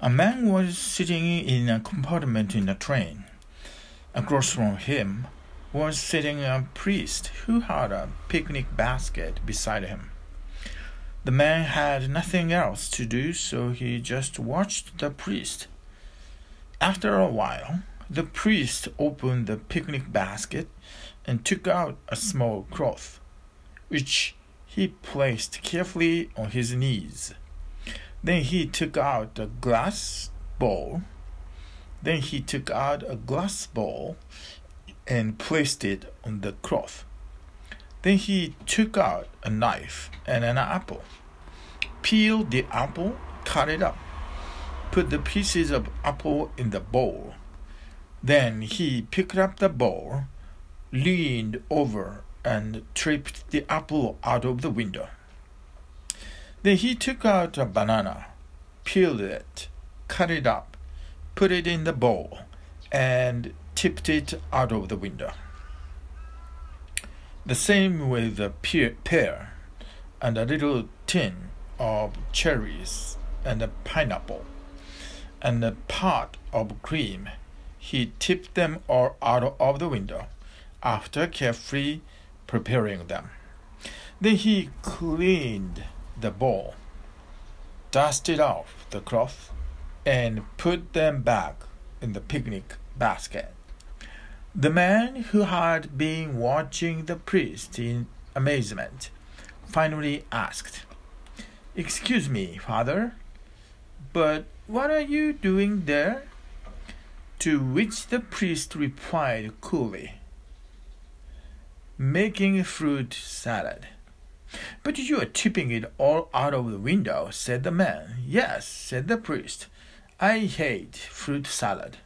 A man was sitting in a compartment in a train. Across from him was sitting a priest who had a picnic basket beside him. The man had nothing else to do, so he just watched the priest. After a while, the priest opened the picnic basket and took out a small cloth, which he placed carefully on his knees. Then he took out a glass bowl. Then he took out a glass bowl and placed it on the cloth. Then he took out a knife and an apple, peeled the apple, cut it up, put the pieces of apple in the bowl. Then he picked up the bowl, leaned over, and tripped the apple out of the window. Then he took out a banana, peeled it, cut it up, put it in the bowl, and tipped it out of the window. The same with a pear and a little tin of cherries and a pineapple and a pot of cream. He tipped them all out of the window after carefully preparing them. Then he cleaned the bowl, dusted off the cloth, and put them back in the picnic basket. The man who had been watching the priest in amazement finally asked, Excuse me, father, but what are you doing there? To which the priest replied coolly, Making fruit salad. But you are tipping it all out of the window, said the man. Yes, said the priest. I hate fruit salad.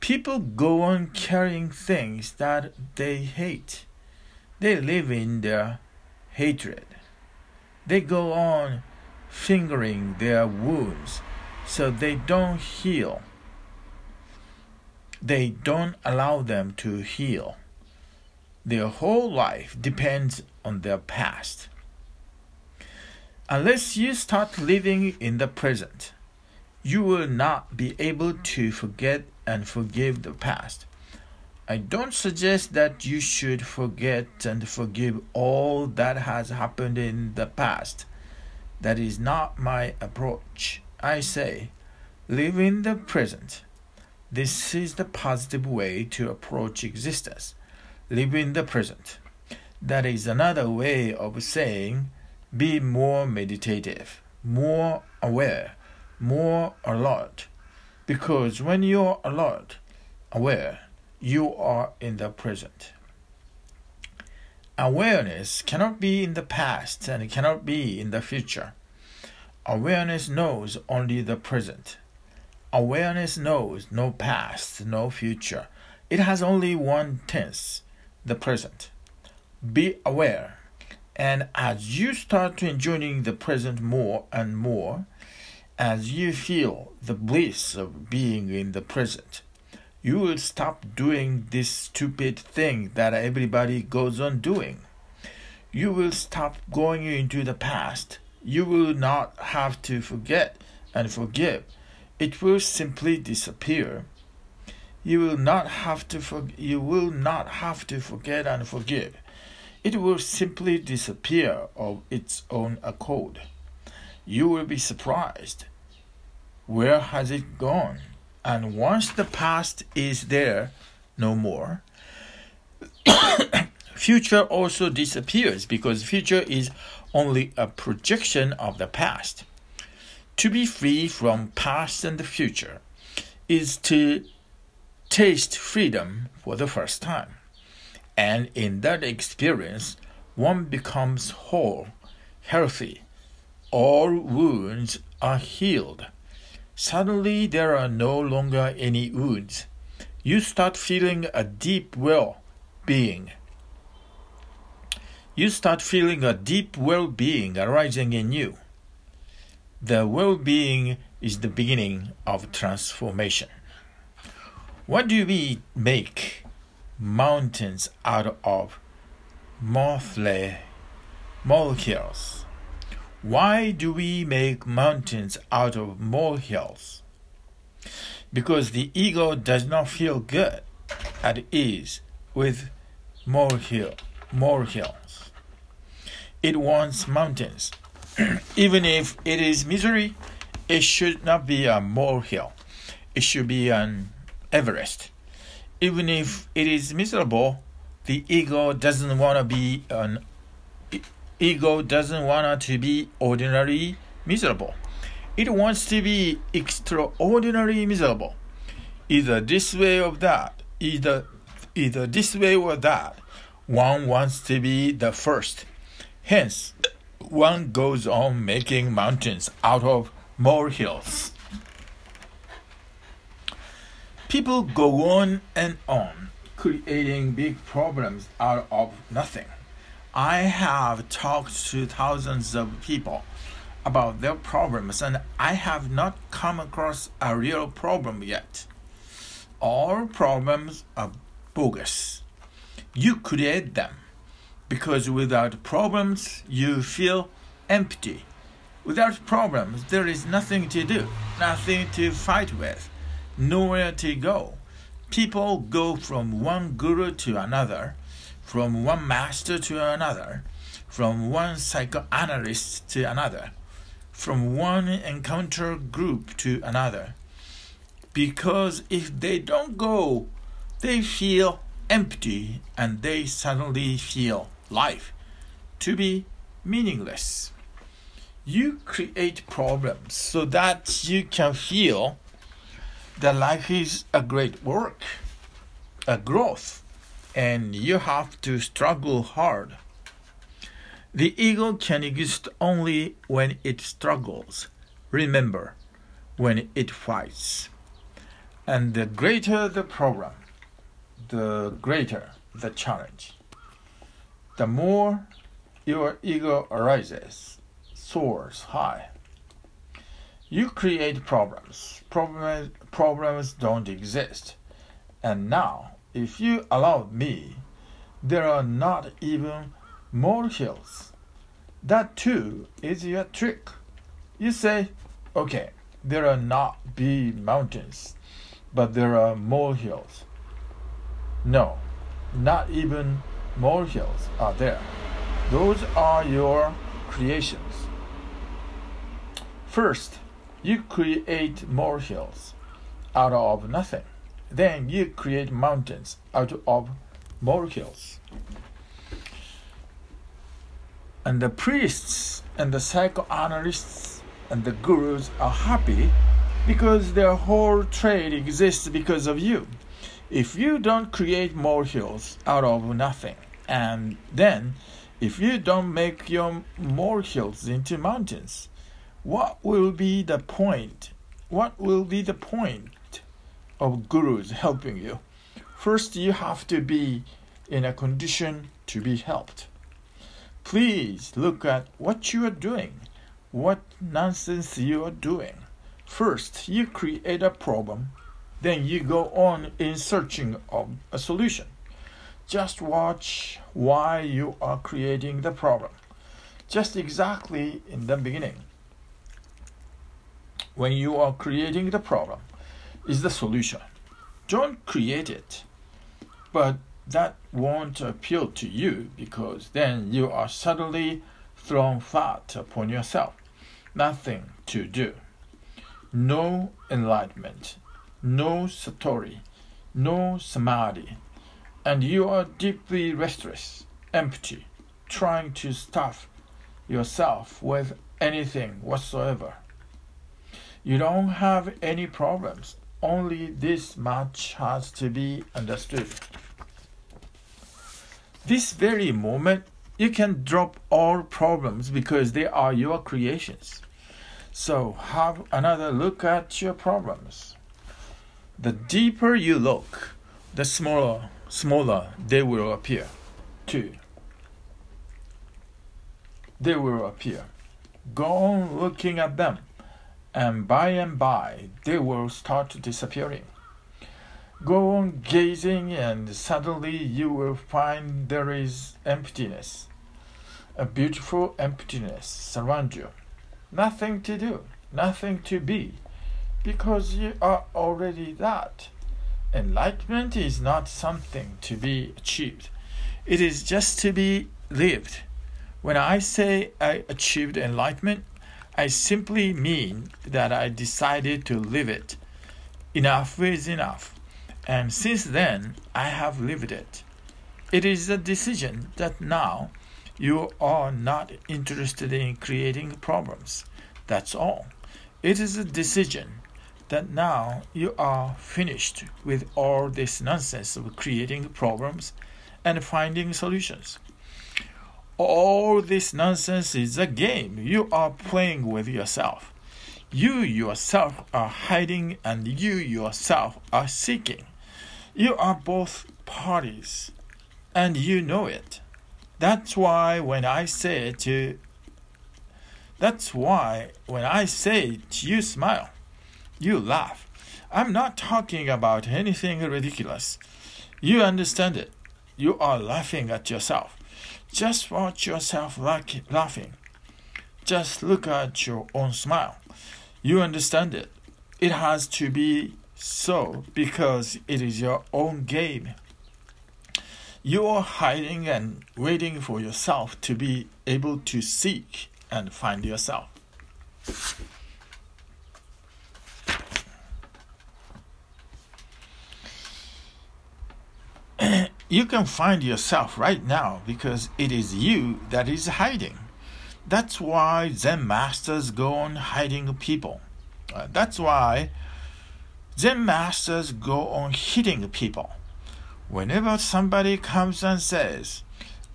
People go on carrying things that they hate. They live in their hatred. They go on fingering their wounds so they don't heal. They don't allow them to heal. Their whole life depends on their past. Unless you start living in the present, you will not be able to forget and forgive the past. I don't suggest that you should forget and forgive all that has happened in the past. That is not my approach. I say, live in the present. This is the positive way to approach existence live in the present. That is another way of saying be more meditative, more aware, more alert. Because when you're alert, aware, you are in the present. Awareness cannot be in the past and cannot be in the future. Awareness knows only the present. Awareness knows no past, no future. It has only one tense the present. Be aware. And as you start enjoying the present more and more, as you feel the bliss of being in the present, you will stop doing this stupid thing that everybody goes on doing. You will stop going into the past. You will not have to forget and forgive. It will simply disappear you will not have to for, you will not have to forget and forgive. It will simply disappear of its own accord. You will be surprised. Where has it gone? And once the past is there no more, future also disappears because future is only a projection of the past. To be free from past and the future is to taste freedom for the first time. And in that experience, one becomes whole, healthy. All wounds are healed. Suddenly, there are no longer any wounds. You start feeling a deep well being. You start feeling a deep well being arising in you. The well being is the beginning of transformation. What do we make mountains out of mothly molecules? Why do we make mountains out of molehills? Because the ego does not feel good at ease with molehill, molehills. It wants mountains. Even if it is misery, it should not be a molehill. It should be an Everest. Even if it is miserable, the ego doesn't want to be an ego doesn't want to be ordinary miserable. It wants to be extraordinary miserable. Either this way or that, either either this way or that. One wants to be the first. Hence, one goes on making mountains out of molehills. People go on and on creating big problems out of nothing. I have talked to thousands of people about their problems and I have not come across a real problem yet. All problems are bogus. You create them because without problems you feel empty. Without problems, there is nothing to do, nothing to fight with, nowhere to go. People go from one guru to another, from one master to another, from one psychoanalyst to another, from one encounter group to another. Because if they don't go, they feel empty and they suddenly feel life to be meaningless. You create problems so that you can feel that life is a great work, a growth, and you have to struggle hard. The ego can exist only when it struggles. Remember, when it fights. And the greater the problem, the greater the challenge. The more your ego arises, soars high. You create problems. Problems, problems don't exist. And now, if you allow me, there are not even more hills. That too is your trick. You say, okay, there are not big mountains, but there are more hills. No, not even molehills are there. Those are your creations. First, you create molehills out of nothing. Then you create mountains out of molehills. And the priests and the psychoanalysts and the gurus are happy because their whole trade exists because of you if you don't create molehills out of nothing, and then if you don't make your molehills into mountains, what will be the point? What will be the point of gurus helping you? First, you have to be in a condition to be helped. Please look at what you are doing, what nonsense you are doing. First, you create a problem then you go on in searching of a solution. Just watch why you are creating the problem. Just exactly in the beginning. When you are creating the problem, is the solution. Don't create it. But that won't appeal to you because then you are suddenly thrown flat upon yourself. Nothing to do. No enlightenment no satori, no samadhi, and you are deeply restless, empty, trying to stuff yourself with anything whatsoever. You don't have any problems, only this much has to be understood. This very moment, you can drop all problems because they are your creations. So, have another look at your problems the deeper you look, the smaller smaller they will appear too. They will appear. Go on looking at them, and by and by they will start disappearing. Go on gazing, and suddenly you will find there is emptiness. A beautiful emptiness surrounds you. Nothing to do, nothing to be, because you are already that. Enlightenment is not something to be achieved, it is just to be lived. When I say I achieved enlightenment, I simply mean that I decided to live it. Enough is enough. And since then, I have lived it. It is a decision that now you are not interested in creating problems. That's all. It is a decision that now you are finished with all this nonsense of creating problems and finding solutions. All this nonsense is a game you are playing with yourself. You yourself are hiding and you yourself are seeking. You are both parties and you know it. That's why when I say it to that's why when I say it, you smile, you laugh. I'm not talking about anything ridiculous. You understand it. You are laughing at yourself. Just watch yourself laughing. Just look at your own smile. You understand it. It has to be so because it is your own game. You are hiding and waiting for yourself to be able to seek and find yourself. You can find yourself right now because it is you that is hiding. That's why Zen masters go on hiding people. Uh, that's why Zen masters go on hitting people. Whenever somebody comes and says,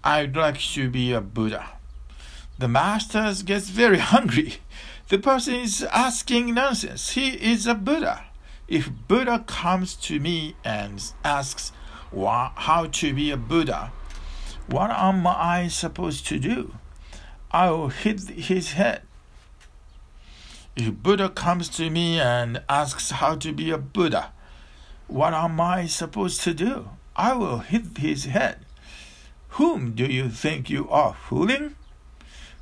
I'd like to be a Buddha, the master gets very hungry. The person is asking nonsense. He is a Buddha. If Buddha comes to me and asks, how to be a Buddha. What am I supposed to do? I will hit his head. If Buddha comes to me and asks how to be a Buddha, what am I supposed to do? I will hit his head. Whom do you think you are fooling?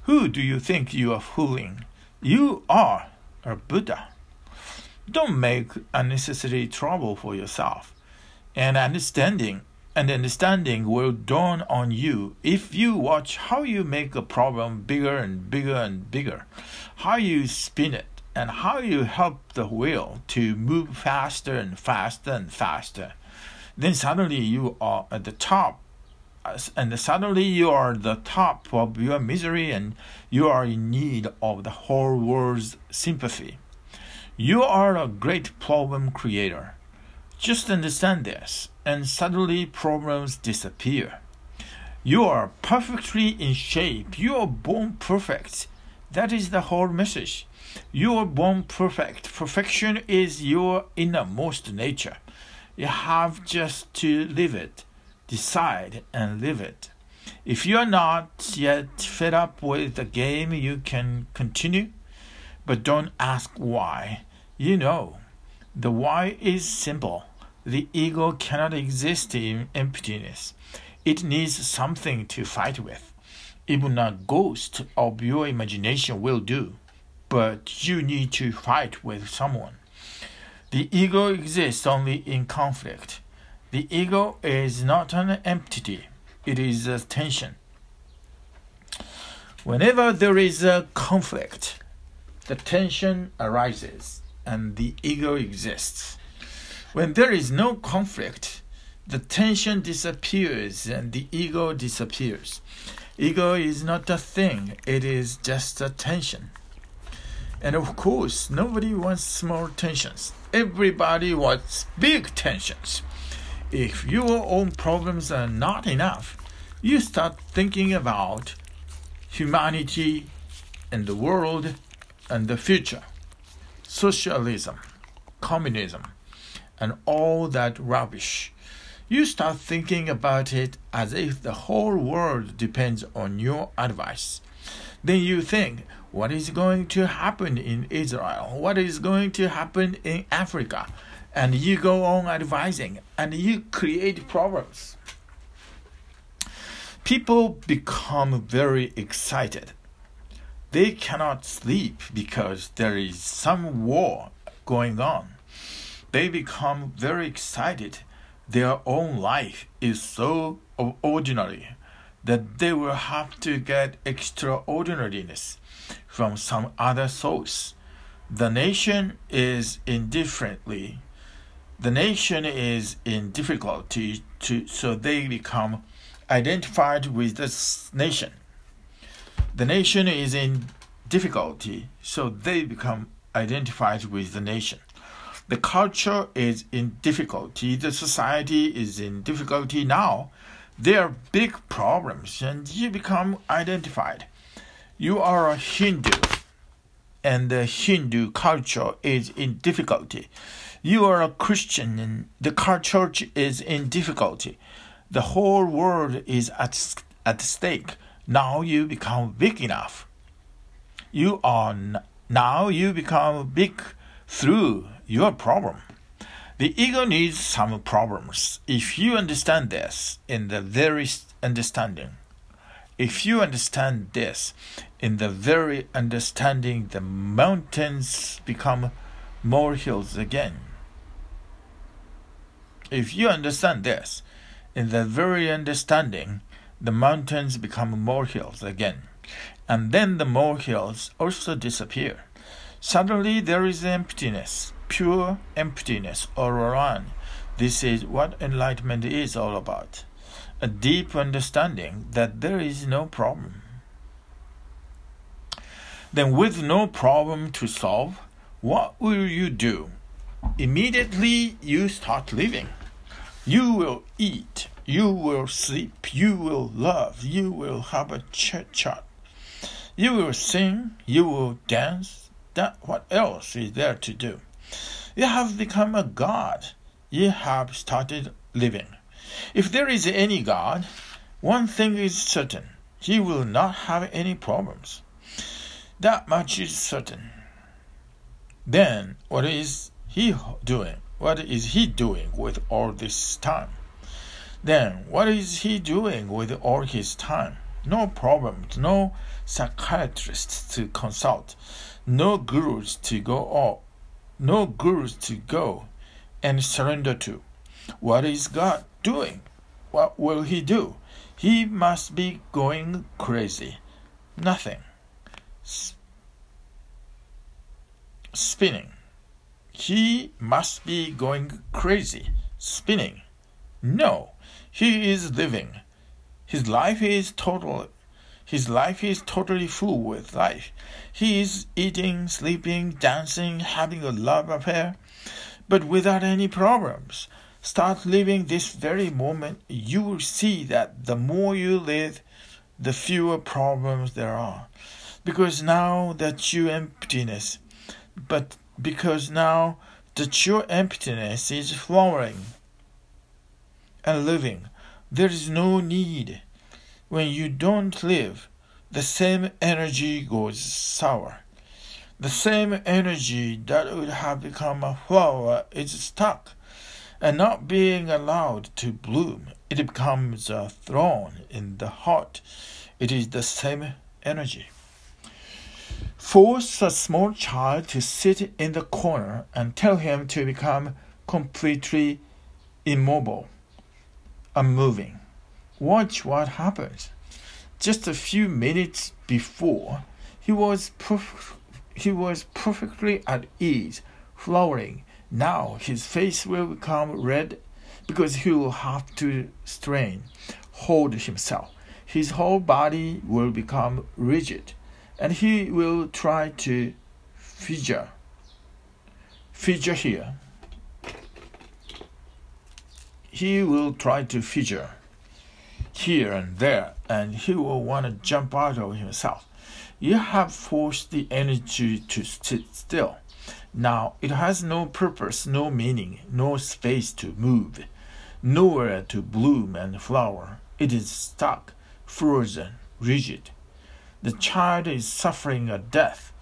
Who do you think you are fooling? You are a Buddha. Don't make unnecessary trouble for yourself and understanding and understanding will dawn on you if you watch how you make a problem bigger and bigger and bigger, how you spin it, and how you help the wheel to move faster and faster and faster. Then suddenly you are at the top, and suddenly you are the top of your misery and you are in need of the whole world's sympathy. You are a great problem creator just understand this, and suddenly problems disappear. You are perfectly in shape. You are born perfect. That is the whole message. You are born perfect. Perfection is your innermost nature. You have just to live it, decide and live it. If you are not yet fed up with the game, you can continue, but don't ask why. You know, the why is simple. The ego cannot exist in emptiness. It needs something to fight with. Even a ghost of your imagination will do, but you need to fight with someone. The ego exists only in conflict. The ego is not an entity, it is a tension. Whenever there is a conflict, the tension arises and the ego exists. When there is no conflict, the tension disappears and the ego disappears. Ego is not a thing, it is just a tension. And of course, nobody wants small tensions. Everybody wants big tensions. If your own problems are not enough, you start thinking about humanity and the world and the future. Socialism, communism, and all that rubbish. You start thinking about it as if the whole world depends on your advice. Then you think, what is going to happen in Israel? What is going to happen in Africa? And you go on advising and you create problems. People become very excited. They cannot sleep because there is some war going on. They become very excited. Their own life is so ordinary that they will have to get extraordinariness from some other source. The nation is indifferently the nation is in difficulty to so they become identified with this nation. The nation is in difficulty, so they become identified with the nation. The culture is in difficulty, the society is in difficulty now. There are big problems, and you become identified. You are a Hindu, and the Hindu culture is in difficulty. You are a Christian, and the church is in difficulty. The whole world is at, at stake. Now you become big enough. You are now you become big through your problem. The ego needs some problems. If you understand this in the very understanding, if you understand this in the very understanding, the mountains become more hills again. If you understand this, in the very understanding, the mountains become molehills again, and then the molehills also disappear. Suddenly there is emptiness, pure emptiness all around. This is what enlightenment is all about a deep understanding that there is no problem. Then, with no problem to solve, what will you do? Immediately you start living. You will eat, you will sleep, you will love, you will have a chit chat. You will sing, you will dance. That what else is there to do? You have become a God. You have started living. If there is any God, one thing is certain he will not have any problems. That much is certain. Then, what is he doing? What is he doing with all this time? Then, what is he doing with all his time? No problems, no psychiatrists to consult, no gurus to go no gurus to go and surrender to. What is God doing? What will he do? He must be going crazy. Nothing. S- spinning. He must be going crazy, spinning. No, he is living. His life is total. His life is totally full with life. He is eating, sleeping, dancing, having a love affair, but without any problems. Start living this very moment. You will see that the more you live, the fewer problems there are. Because now that you emptiness, but because now the true emptiness is flowering and living. There is no need. When you don't live, the same energy goes sour. The same energy that would have become a flower is stuck and not being allowed to bloom. It becomes a thorn in the heart. It is the same energy. Force a small child to sit in the corner and tell him to become completely immobile, unmoving. Watch what happens. Just a few minutes before, he was perf- he was perfectly at ease, flowering. Now his face will become red because he will have to strain, hold himself. His whole body will become rigid and he will try to figure figure here he will try to figure here and there and he will want to jump out of himself. You have forced the energy to sit still. Now it has no purpose no meaning no space to move nowhere to bloom and flower. It is stuck frozen rigid. The child is suffering a death,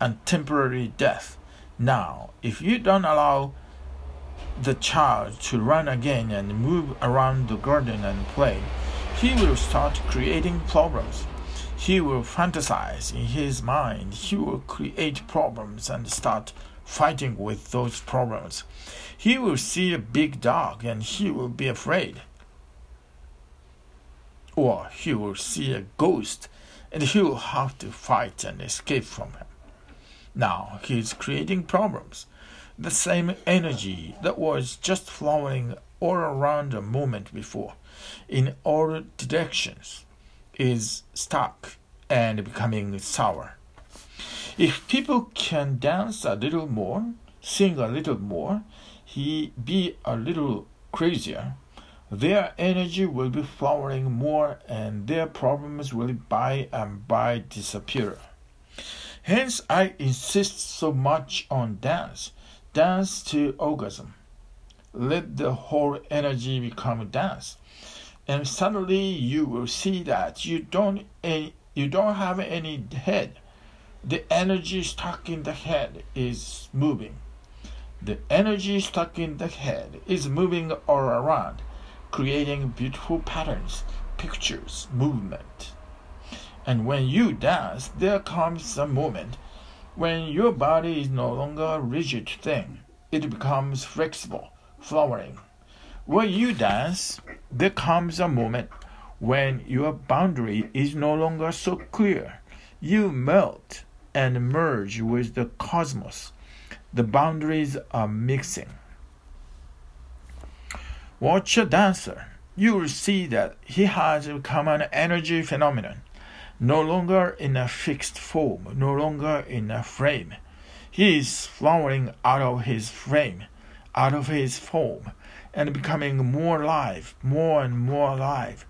a temporary death. Now, if you don't allow the child to run again and move around the garden and play, he will start creating problems. He will fantasize in his mind. He will create problems and start fighting with those problems. He will see a big dog and he will be afraid. Or he will see a ghost and he will have to fight and escape from him. Now he is creating problems. The same energy that was just flowing all around a moment before, in all directions, is stuck and becoming sour. If people can dance a little more, sing a little more, he be a little crazier, their energy will be flowering more and their problems will by and by disappear. Hence, I insist so much on dance. Dance to orgasm. Let the whole energy become dance. And suddenly you will see that you don't, you don't have any head. The energy stuck in the head is moving. The energy stuck in the head is moving all around, creating beautiful patterns, pictures, movement. And when you dance, there comes a moment when your body is no longer a rigid thing. It becomes flexible, flowering. When you dance, there comes a moment when your boundary is no longer so clear. You melt and merge with the cosmos. The boundaries are mixing. Watch a dancer. You will see that he has become an energy phenomenon, no longer in a fixed form, no longer in a frame. He is flowering out of his frame, out of his form, and becoming more alive, more and more alive.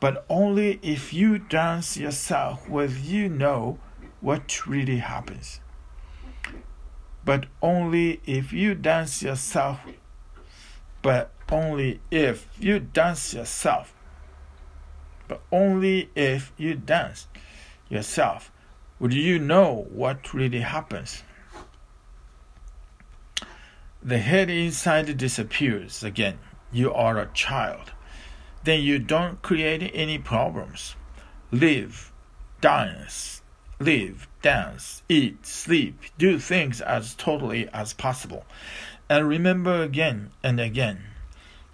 But only if you dance yourself will you know what really happens. But only if you dance yourself, but only if you dance yourself, but only if you dance yourself would you know what really happens. The head inside disappears again. You are a child. Then you don't create any problems. Live, dance, live, dance, eat, sleep, do things as totally as possible. And remember again and again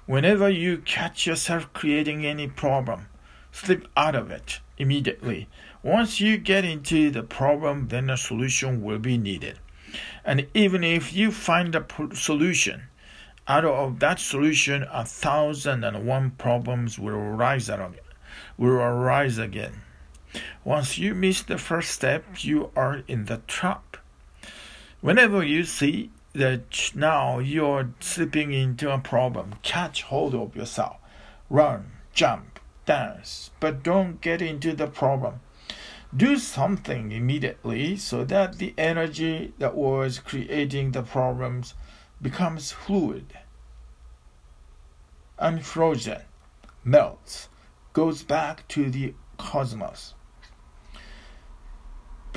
whenever you catch yourself creating any problem, slip out of it immediately. Once you get into the problem, then a solution will be needed. And even if you find a solution, out of that solution, a thousand and one problems will arise again. Will arise again. Once you miss the first step, you are in the trap. Whenever you see that now you're slipping into a problem, catch hold of yourself. Run, jump, dance, but don't get into the problem. Do something immediately so that the energy that was creating the problems becomes fluid, unfrozen, melts, goes back to the cosmos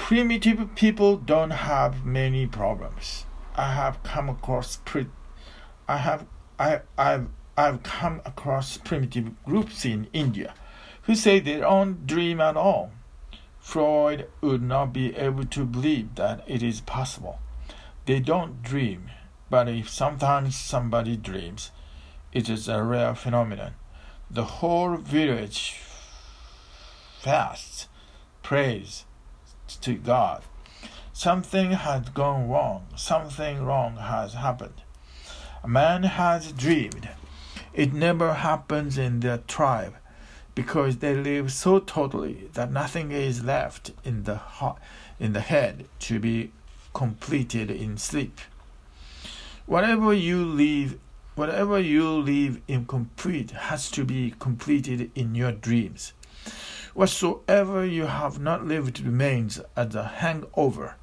primitive people don't have many problems. I have come across pre- I have I I've I've come across primitive groups in India who say they don't dream at all. Freud would not be able to believe that it is possible. They don't dream, but if sometimes somebody dreams, it is a rare phenomenon. The whole village fasts, prays, to God. Something has gone wrong. Something wrong has happened. A man has dreamed. It never happens in their tribe because they live so totally that nothing is left in the heart, in the head to be completed in sleep. Whatever you leave whatever you leave incomplete has to be completed in your dreams. Whatsoever you have not lived remains as a hangover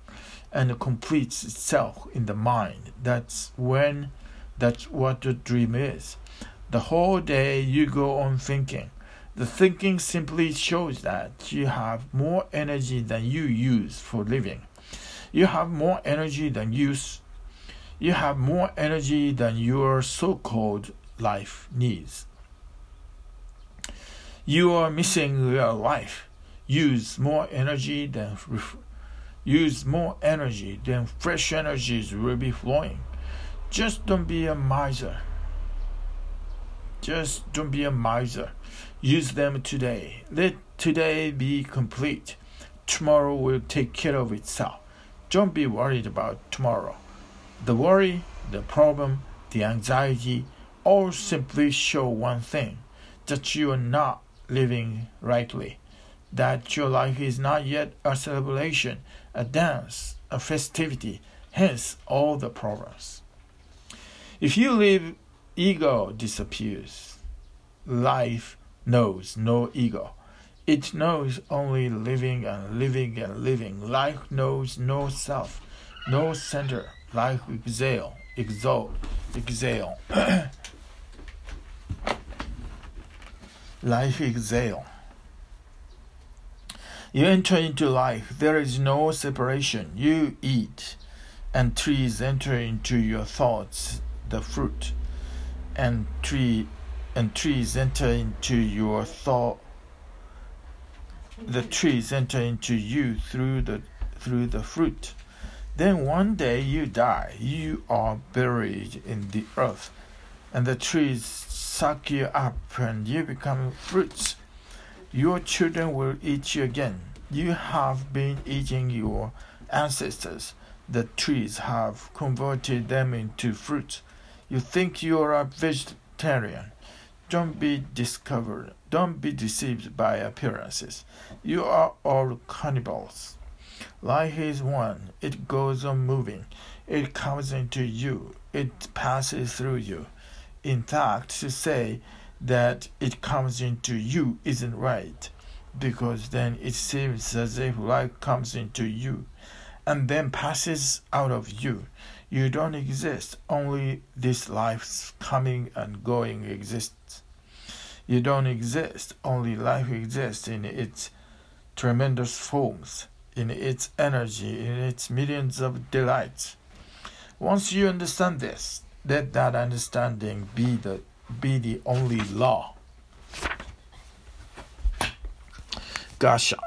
and completes itself in the mind. That's when, that's what the dream is. The whole day you go on thinking. The thinking simply shows that you have more energy than you use for living. You have more energy than use. You have more energy than your so-called life needs. You are missing your life. Use more energy than use more energy, then fresh energies will be flowing. Just don't be a miser. Just don't be a miser. Use them today. Let today be complete. Tomorrow will take care of itself. Don't be worried about tomorrow. The worry, the problem, the anxiety all simply show one thing that you are not living rightly, that your life is not yet a celebration, a dance, a festivity, hence all the problems. If you live, ego disappears. Life knows no ego. It knows only living and living and living. Life knows no self, no center. Life exhale, exalt, exhale. Life exhale. You enter into life. There is no separation. You eat, and trees enter into your thoughts, the fruit, and tree and trees enter into your thought. The trees enter into you through the through the fruit. Then one day you die. You are buried in the earth, and the trees suck you up, and you become fruits. Your children will eat you again. You have been eating your ancestors. The trees have converted them into fruit. You think you are a vegetarian. Don't be discovered. Don't be deceived by appearances. You are all cannibals. Life is one. It goes on moving. It comes into you. It passes through you. In fact, to say that it comes into you isn't right, because then it seems as if life comes into you and then passes out of you. You don't exist, only this life's coming and going exists. You don't exist, only life exists in its tremendous forms, in its energy, in its millions of delights. Once you understand this, let that understanding be the be the only law. Gotcha.